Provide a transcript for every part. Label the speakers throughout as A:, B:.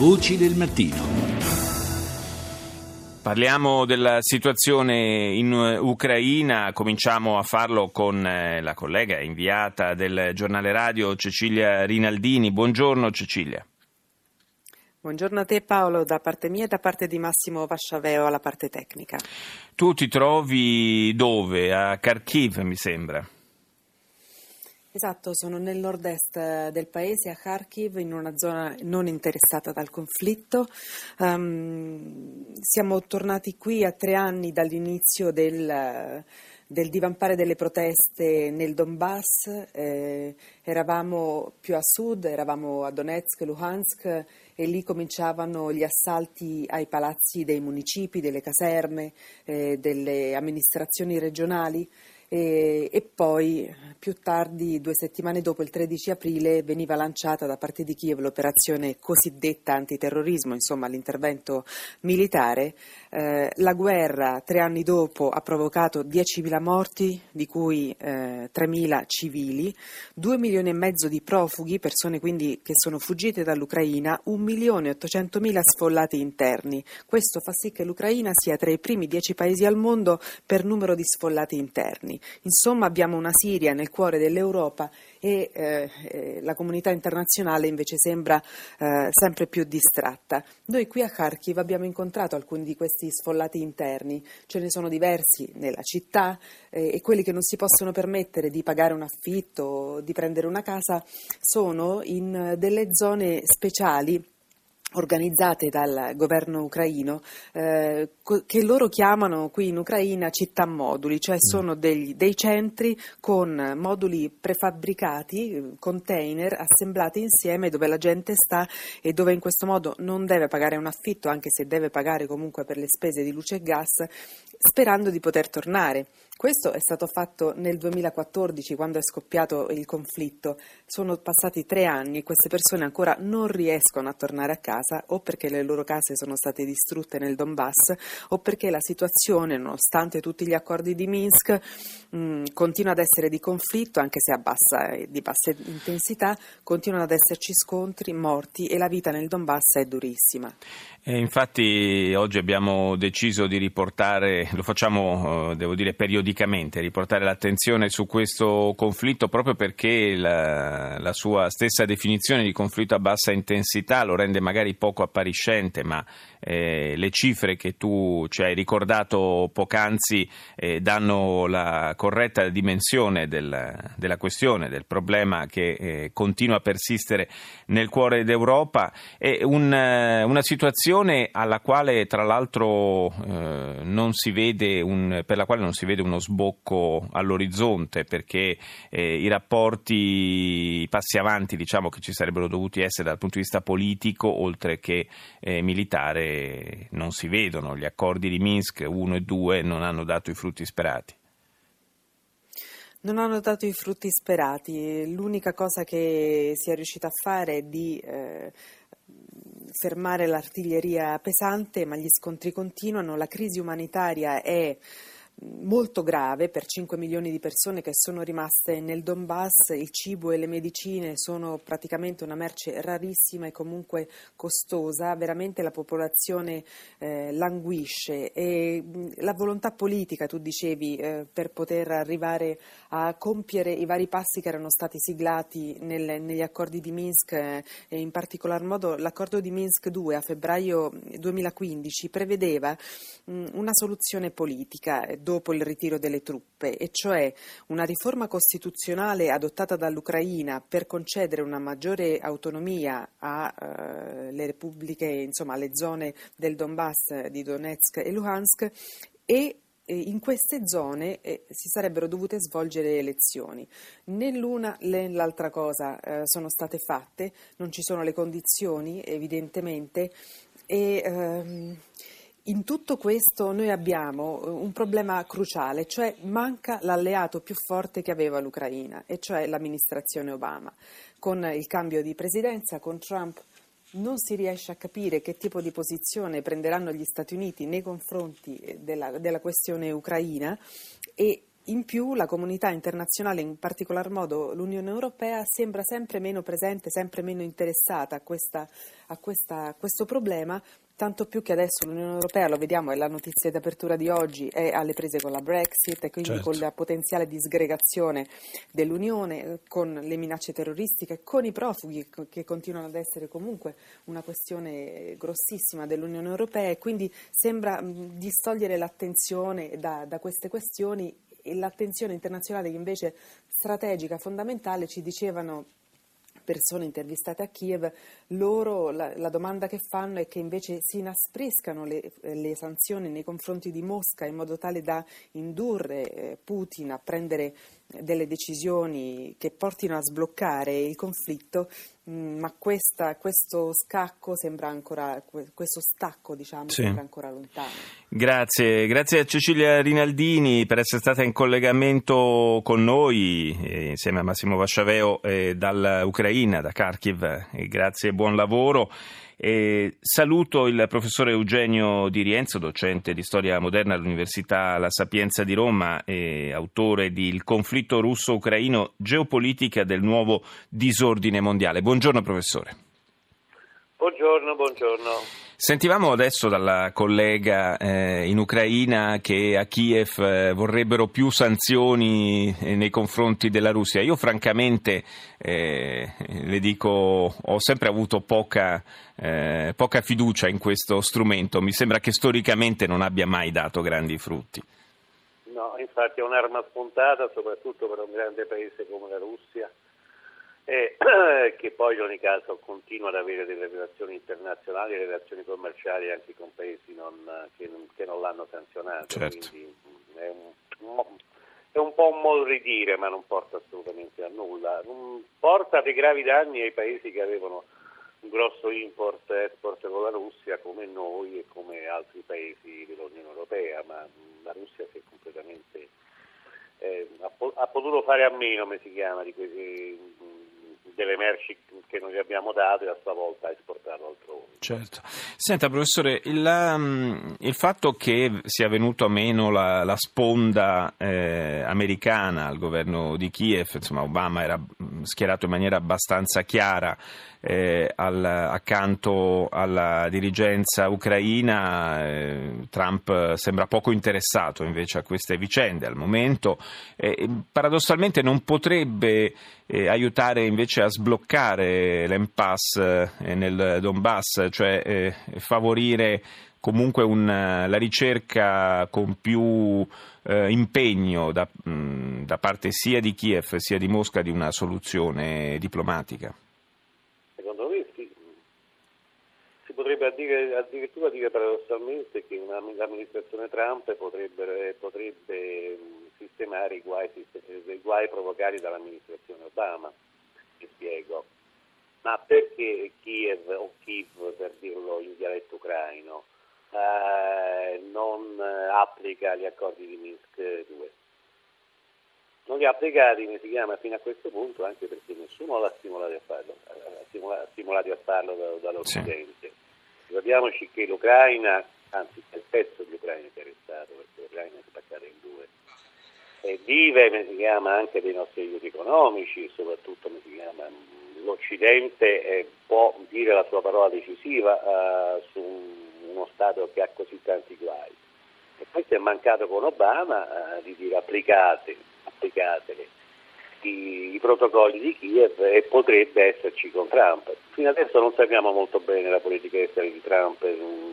A: Voci del mattino.
B: Parliamo della situazione in Ucraina, cominciamo a farlo con eh, la collega inviata del giornale radio Cecilia Rinaldini. Buongiorno Cecilia.
C: Buongiorno a te Paolo, da parte mia e da parte di Massimo Vasciaveo alla parte tecnica.
B: Tu ti trovi dove? A Kharkiv mi sembra.
C: Esatto, sono nel nord-est eh, del paese, a Kharkiv, in una zona non interessata dal conflitto. Um, siamo tornati qui a tre anni dall'inizio del, del divampare delle proteste nel Donbass. Eh, eravamo più a sud, eravamo a Donetsk, Luhansk e lì cominciavano gli assalti ai palazzi dei municipi, delle caserme, eh, delle amministrazioni regionali e, e, poi più tardi, due settimane dopo, il 13 aprile, veniva lanciata da parte di Kiev l'operazione cosiddetta antiterrorismo, insomma l'intervento militare. Eh, la guerra tre anni dopo ha provocato 10.000 morti, di cui eh, 3.000 civili, 2 milioni e mezzo di profughi, persone quindi che sono fuggite dall'Ucraina, 1 milione e 800.000 sfollati interni. Questo fa sì che l'Ucraina sia tra i primi dieci paesi al mondo per numero di sfollati interni. Insomma abbiamo una Siria nel cuore dell'Europa e eh, eh, la comunità internazionale invece sembra eh, sempre più distratta. Noi qui a Kharkiv abbiamo incontrato alcuni di questi sfollati interni, ce ne sono diversi nella città eh, e quelli che non si possono permettere di pagare un affitto, di prendere una casa, sono in delle zone speciali organizzate dal governo ucraino eh, che loro chiamano qui in Ucraina città moduli, cioè mm. sono degli, dei centri con moduli prefabbricati, container assemblati insieme dove la gente sta e dove in questo modo non deve pagare un affitto anche se deve pagare comunque per le spese di luce e gas sperando di poter tornare. Questo è stato fatto nel 2014 quando è scoppiato il conflitto. Sono passati tre anni e queste persone ancora non riescono a tornare a casa o perché le loro case sono state distrutte nel Donbass o perché la situazione, nonostante tutti gli accordi di Minsk, mh, mm, continua ad essere di conflitto, anche se a bassa, di bassa intensità, continuano ad esserci scontri, morti e la vita nel Donbass è durissima.
B: E infatti oggi abbiamo deciso di riportare, lo facciamo eh, devo dire periodicamente, riportare l'attenzione su questo conflitto proprio perché la, la, sua stessa definizione di conflitto a bassa intensità lo rende magari poco appariscente, ma eh, le cifre che tu ci hai ricordato poc'anzi eh, danno la corretta dimensione del, della questione, del problema che eh, continua a persistere nel cuore d'Europa. È un, una situazione situazione alla quale tra l'altro eh, non si vede un, per la quale non si vede uno sbocco all'orizzonte perché eh, i rapporti, i passi avanti diciamo, che ci sarebbero dovuti essere dal punto di vista politico oltre che eh, militare non si vedono. Gli accordi di Minsk 1 e 2 non hanno dato i frutti sperati.
C: Non hanno dato i frutti sperati. L'unica cosa che si è riuscita a fare è di eh, fermare l'artiglieria pesante, ma gli scontri continuano, la crisi umanitaria è molto grave per 5 milioni di persone che sono rimaste nel Donbass, il cibo e le medicine sono praticamente una merce rarissima e comunque costosa, veramente la popolazione eh, languisce. E la volontà politica, tu dicevi, eh, per poter arrivare a compiere i vari passi che erano stati siglati nel, negli accordi di Minsk eh, e in particolar modo l'accordo di Minsk 2 a febbraio 2015 prevedeva mh, una soluzione politica dopo il ritiro delle truppe, e cioè una riforma costituzionale adottata dall'Ucraina per concedere una maggiore autonomia alle eh, repubbliche, insomma alle zone del Donbass di Donetsk e Luhansk e in queste zone eh, si sarebbero dovute svolgere elezioni. Né l'una né l'altra cosa eh, sono state fatte, non ci sono le condizioni evidentemente e ehm, in tutto questo noi abbiamo eh, un problema cruciale, cioè manca l'alleato più forte che aveva l'Ucraina, e cioè l'amministrazione Obama. Con il cambio di presidenza, con Trump, non si riesce a capire che tipo di posizione prenderanno gli Stati Uniti nei confronti eh, della, della questione ucraina e in più la comunità internazionale, in particolar modo l'Unione Europea, sembra sempre meno presente, sempre meno interessata a, questa, a, questa, a questo problema, tanto più che adesso l'Unione Europea, lo vediamo, è la notizia di apertura di oggi, è alle prese con la Brexit e quindi certo. con la potenziale disgregazione dell'Unione, con le minacce terroristiche, con i profughi che continuano ad essere comunque una questione grossissima dell'Unione Europea e quindi sembra distogliere l'attenzione da, da queste questioni e l'attenzione internazionale che invece strategica, fondamentale, ci dicevano persone intervistate a Kiev, loro la, la, domanda che fanno è che invece si inaspriscano le, le, sanzioni nei confronti di Mosca in modo tale da indurre eh, Putin a prendere delle decisioni che portino a sbloccare il conflitto, mm, ma questa, questo scacco sembra ancora, questo stacco diciamo, sì. sembra ancora lontano.
B: Grazie, grazie a Cecilia Rinaldini per essere stata in collegamento con noi eh, insieme a Massimo Vasciaveo eh, dall'Ucraina, da Kharkiv. E grazie e buon lavoro. E saluto il professore Eugenio Di Rienzo, docente di storia moderna all'Università La Sapienza di Roma e autore di Il conflitto russo-ucraino, geopolitica del nuovo disordine mondiale. Buongiorno professore.
A: Buongiorno, buongiorno.
B: Sentivamo adesso dalla collega eh, in Ucraina che a Kiev eh, vorrebbero più sanzioni eh, nei confronti della Russia. Io francamente eh, le dico ho sempre avuto poca, eh, poca fiducia in questo strumento. Mi sembra che storicamente non abbia mai dato grandi frutti.
A: No, infatti è un'arma spuntata soprattutto per un grande paese come la Russia e che poi in ogni caso continua ad avere delle relazioni internazionali, relazioni commerciali anche con paesi non, che, non, che, non, l'hanno sanzionato.
B: Certo.
A: Quindi è un, è un, po' un modo di dire, ma non porta assolutamente a nulla. Porta dei gravi danni ai paesi che avevano un grosso import e export con la Russia come noi e come altri paesi dell'Unione Europea, ma la Russia si è completamente eh, ha, ha, potuto fare a meno, come si chiama, di questi delle merci che noi abbiamo dato e a sua volta esportato altrove.
B: Certo. Senta professore, il, um, il fatto che sia venuto a meno la, la sponda eh, americana al governo di Kiev, insomma Obama era schierato in maniera abbastanza chiara eh, al, accanto alla dirigenza ucraina, eh, Trump sembra poco interessato invece a queste vicende al momento. Eh, paradossalmente non potrebbe eh, aiutare invece a sbloccare l'impasse eh, nel Donbass, cioè eh, favorire comunque un, la ricerca con più eh, impegno da, mh, da, parte sia di Kiev sia di Mosca di una soluzione diplomatica?
A: potrebbe dire, addirittura dire paradossalmente che una, l'amministrazione Trump potrebbe, potrebbe sistemare i guai, i guai, provocati dall'amministrazione Obama. Mi spiego. Ma perché Kiev o Kiev, per dirlo in dialetto ucraino, applica gli accordi di Minsk 2? Non li ha applicati, come si chiama, fino a questo punto, anche perché nessuno l'ha stimolato a farlo, ha stimolato a farlo dall'Occidente. Sì. Ricordiamoci che l'Ucraina, anzi è il pezzo di Ucraina che è restato, perché l'Ucraina è spaccata in due, e vive, chiama, anche dei nostri aiuti economici, soprattutto chiama, l'Occidente eh, può dire la sua parola decisiva uh, su uno Stato che ha così tanti guai. E si è mancato con Obama uh, di dire applicate, applicatele i, i, protocolli di Kiev e potrebbe esserci con Trump. Fino adesso non sappiamo molto bene la politica estera di Trump,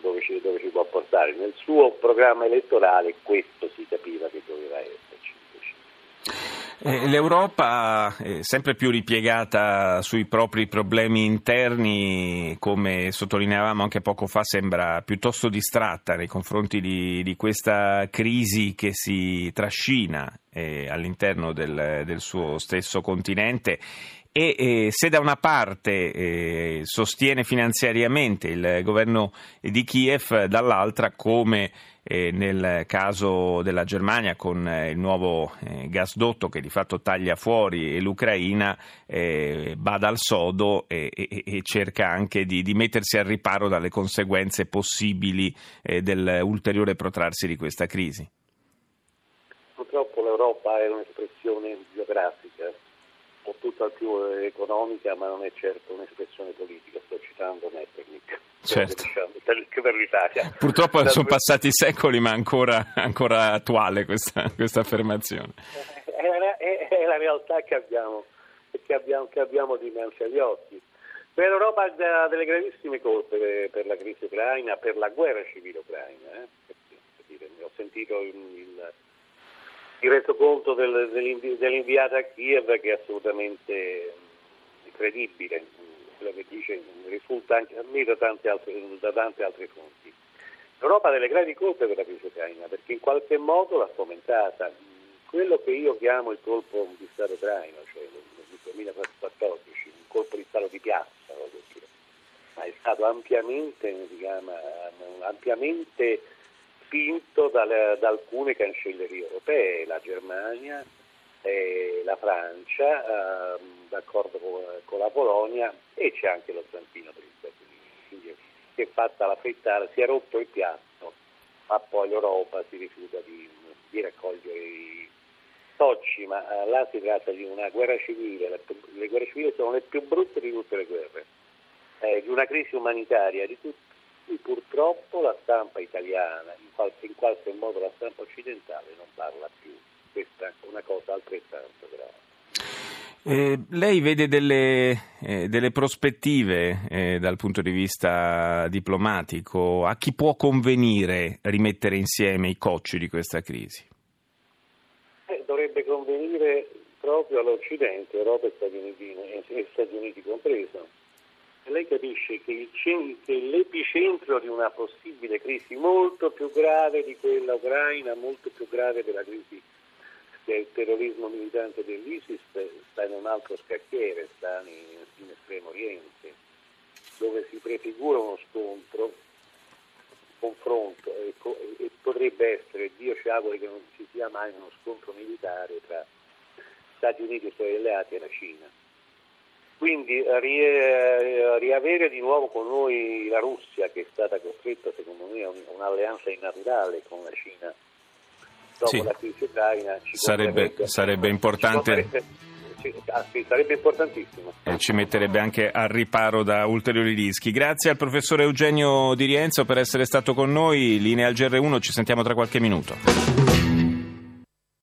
A: dove ci, dove ci può portare. Nel suo programma elettorale questo si capiva che doveva esserci.
B: Eh, L'Europa è sempre più ripiegata sui propri problemi interni, come sottolineavamo anche poco fa, sembra piuttosto distratta nei confronti di, di questa crisi che si trascina eh, all'interno del, del suo stesso continente. E eh, se da una parte eh, sostiene finanziariamente il governo di Kiev, dall'altra come nel caso della Germania con eh, il nuovo eh, gasdotto che di fatto taglia fuori l'Ucraina, eh, bada al sodo e, e, e cerca anche di, di, mettersi al riparo dalle conseguenze possibili dell'ulteriore protrarsi di questa crisi.
A: Purtroppo l'Europa Europa è un'espressione geografica, o tutt'al più economica, ma non è certo un'espressione politica. Sto citando Metternich.
B: Certo.
A: Per l'Italia.
B: Purtroppo sono passati secoli, ma ancora, ancora attuale questa, questa affermazione.
A: È la, è, è la, realtà che abbiamo, che, abbiamo, che abbiamo dinanzi agli occhi. Per l'Europa ha delle gravissime colpe per la crisi ucraina, per la guerra civile ucraina. Eh? Ho sentito il, il, il resoconto del, dell'inviata a Kiev che è assolutamente incredibile, quello che dice risulta anche a me da tante altre, da tante altre fonti. L'Europa ha delle gravi colpe per la crisi ucraina perché in qualche modo l'ha fomentata. Quello che io chiamo il colpo di Stato ucraino, cioè nel 2014, un colpo di Stato di piazza, ma è stato ampiamente, diciamo, ampiamente spinto da, da, alcune cancellerie europee, la Germania, eh, la Francia, eh, d'accordo con, con, la Polonia e c'è anche lo zampino per gli Stati Uniti. Si è fatta la frittata, si è rotto il piatto, ma poi l'Europa si rifiuta di, di raccogliere i tocci, ma eh, là si tratta di una guerra civile, le, le guerre civili sono le più brutte di tutte le guerre eh, di una crisi umanitaria di cui purtroppo la stampa italiana, in qualche, in qualche modo la stampa occidentale non parla più. Questa è una cosa altrettanto grave.
B: Eh, lei vede delle, eh, delle prospettive eh, dal punto di vista diplomatico? A chi può convenire rimettere insieme i cocci di questa crisi?
A: Eh, dovrebbe convenire proprio all'Occidente, Europa e Stati Uniti, e Stati Uniti compreso lei capisce che, che, l'epicentro di una possibile crisi molto più grave di quella ucraina, molto più grave della crisi del terrorismo militante dell'ISIS, sta in un altro scacchiere, sta in, in Estremo Oriente, dove si prefigura uno scontro, confronto e, e potrebbe essere, Dio ci auguri che non ci sia mai uno scontro militare tra Stati Uniti e i suoi alleati e la Cina. Quindi riavere di nuovo con noi la Russia, che è stata costretta secondo me a un'alleanza innaturale con la Cina dopo sì. la crisi ucraina,
B: sarebbe, sarebbe importante.
A: Ah, sì, sarebbe importantissimo.
B: E ci metterebbe anche al riparo da ulteriori rischi. Grazie al professore Eugenio Di Rienzo per essere stato con noi. Linea al GR1, ci sentiamo tra qualche minuto.